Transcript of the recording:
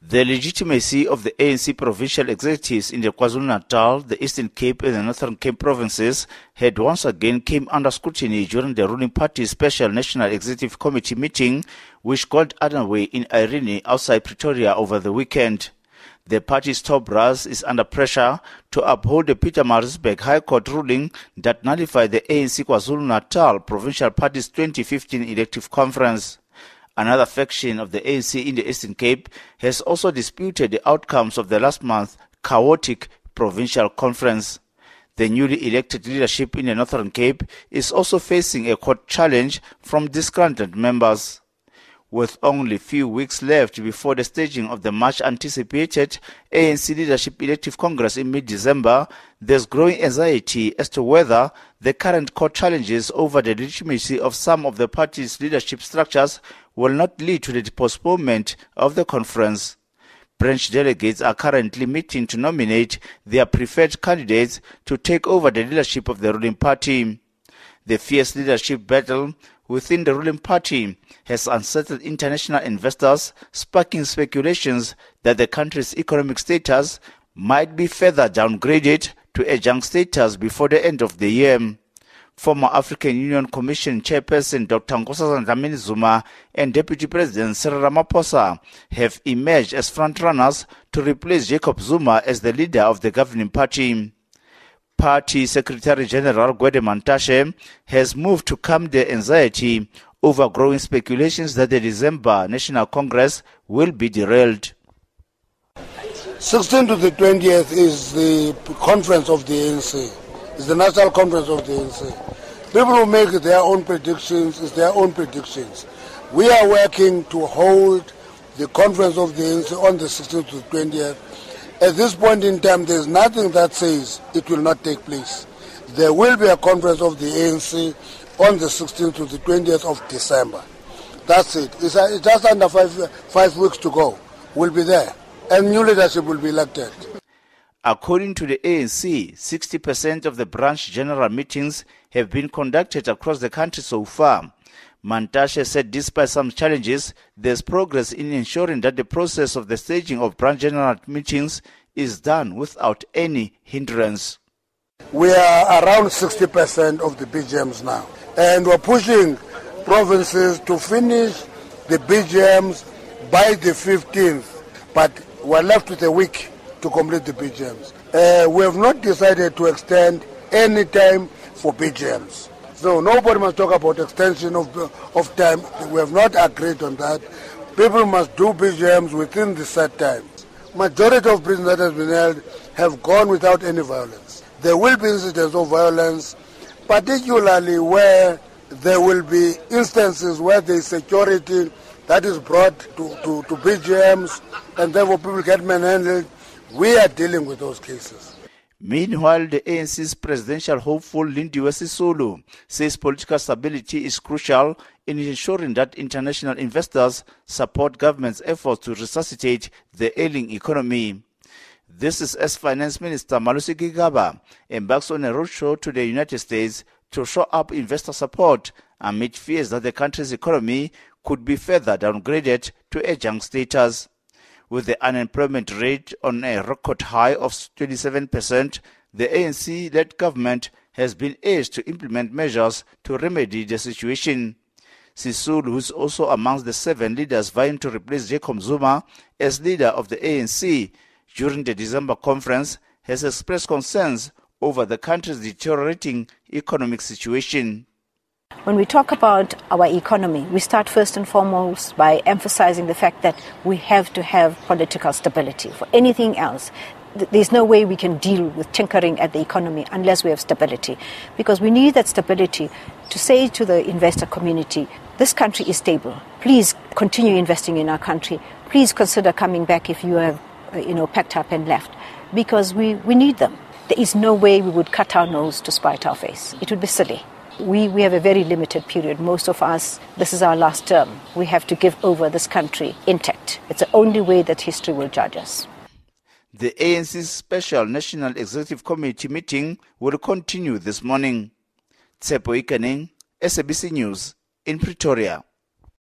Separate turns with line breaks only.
The legitimacy of the ANC provincial executives in the KwaZulu-Natal, the Eastern Cape and the Northern Cape provinces had once again came under scrutiny during the ruling party's special National Executive Committee meeting, which got underway in Irene outside Pretoria over the weekend. The party's top brass is under pressure to uphold the Pietermaritzburg High Court ruling that nullified the ANC KwaZulu-Natal provincial party's 2015 elective conference. Another faction of the ANC in the Eastern Cape has also disputed the outcomes of the last month's chaotic provincial conference. The newly elected leadership in the Northern Cape is also facing a court challenge from disgruntled members. With only few weeks left before the staging of the much anticipated ANC Leadership Elective Congress in mid December, there's growing anxiety as to whether the current court challenges over the legitimacy of some of the party's leadership structures will not lead to the postponement of the conference. Branch delegates are currently meeting to nominate their preferred candidates to take over the leadership of the ruling party. The fierce leadership battle within the ruling party has unsettled international investors, sparking speculations that the country's economic status might be further downgraded to a junk status before the end of the year former African Union Commission Chairperson Dr. Nkosazana Dlamini Zuma and Deputy President Cyril Ramaphosa have emerged as frontrunners to replace Jacob Zuma as the leader of the governing party. Party Secretary General Gwede Mantashe has moved to calm the anxiety over growing speculations that the December National Congress will be derailed.
16 to the 20th is the conference of the ANC. It's the national conference of the ANC. People who make their own predictions is their own predictions. We are working to hold the conference of the ANC on the 16th to 20th. At this point in time, there's nothing that says it will not take place. There will be a conference of the ANC on the 16th to the 20th of December. That's it. It's, uh, it's just under five, five weeks to go. We'll be there. And new leadership will be elected.
According to the ANC, 60% of the branch general meetings have been conducted across the country so far. Mantashe said despite some challenges, there's progress in ensuring that the process of the staging of branch general meetings is done without any hindrance.
We are around 60% of the BGMs now, and we're pushing provinces to finish the BGMs by the 15th, but we're left with a week to complete the BGMs. Uh, we have not decided to extend any time for BGMs. So nobody must talk about extension of, of time. We have not agreed on that. People must do BGMs within the set time. Majority of prisons that has been held have gone without any violence. There will be incidents of violence, particularly where there will be instances where is security that is brought to, to, to BGMs and therefore people get manhandled we are dealing with those cases.
Meanwhile, the ANC's presidential hopeful Lindiwe Sisulu says political stability is crucial in ensuring that international investors support government's efforts to resuscitate the ailing economy. This is as Finance Minister Malusi Gigaba embarks on a roadshow to the United States to show up investor support amid fears that the country's economy could be further downgraded to a junk status with the unemployment rate on a record high of 27%, the ANC-led government has been urged to implement measures to remedy the situation. Sisulu, who is also amongst the seven leaders vying to replace Jacob Zuma as leader of the ANC during the December conference, has expressed concerns over the country's deteriorating economic situation.
When we talk about our economy, we start first and foremost by emphasizing the fact that we have to have political stability. For anything else, there's no way we can deal with tinkering at the economy unless we have stability. Because we need that stability to say to the investor community, this country is stable. Please continue investing in our country. Please consider coming back if you have, uh, you know, packed up and left. Because we, we need them. There is no way we would cut our nose to spite our face. It would be silly. We, we have a very limited period. Most of us, this is our last term. We have to give over this country intact. It's the only way that history will judge us.
The ANC's Special National Executive Committee meeting will continue this morning. Tsepo Ikening, SABC News in Pretoria.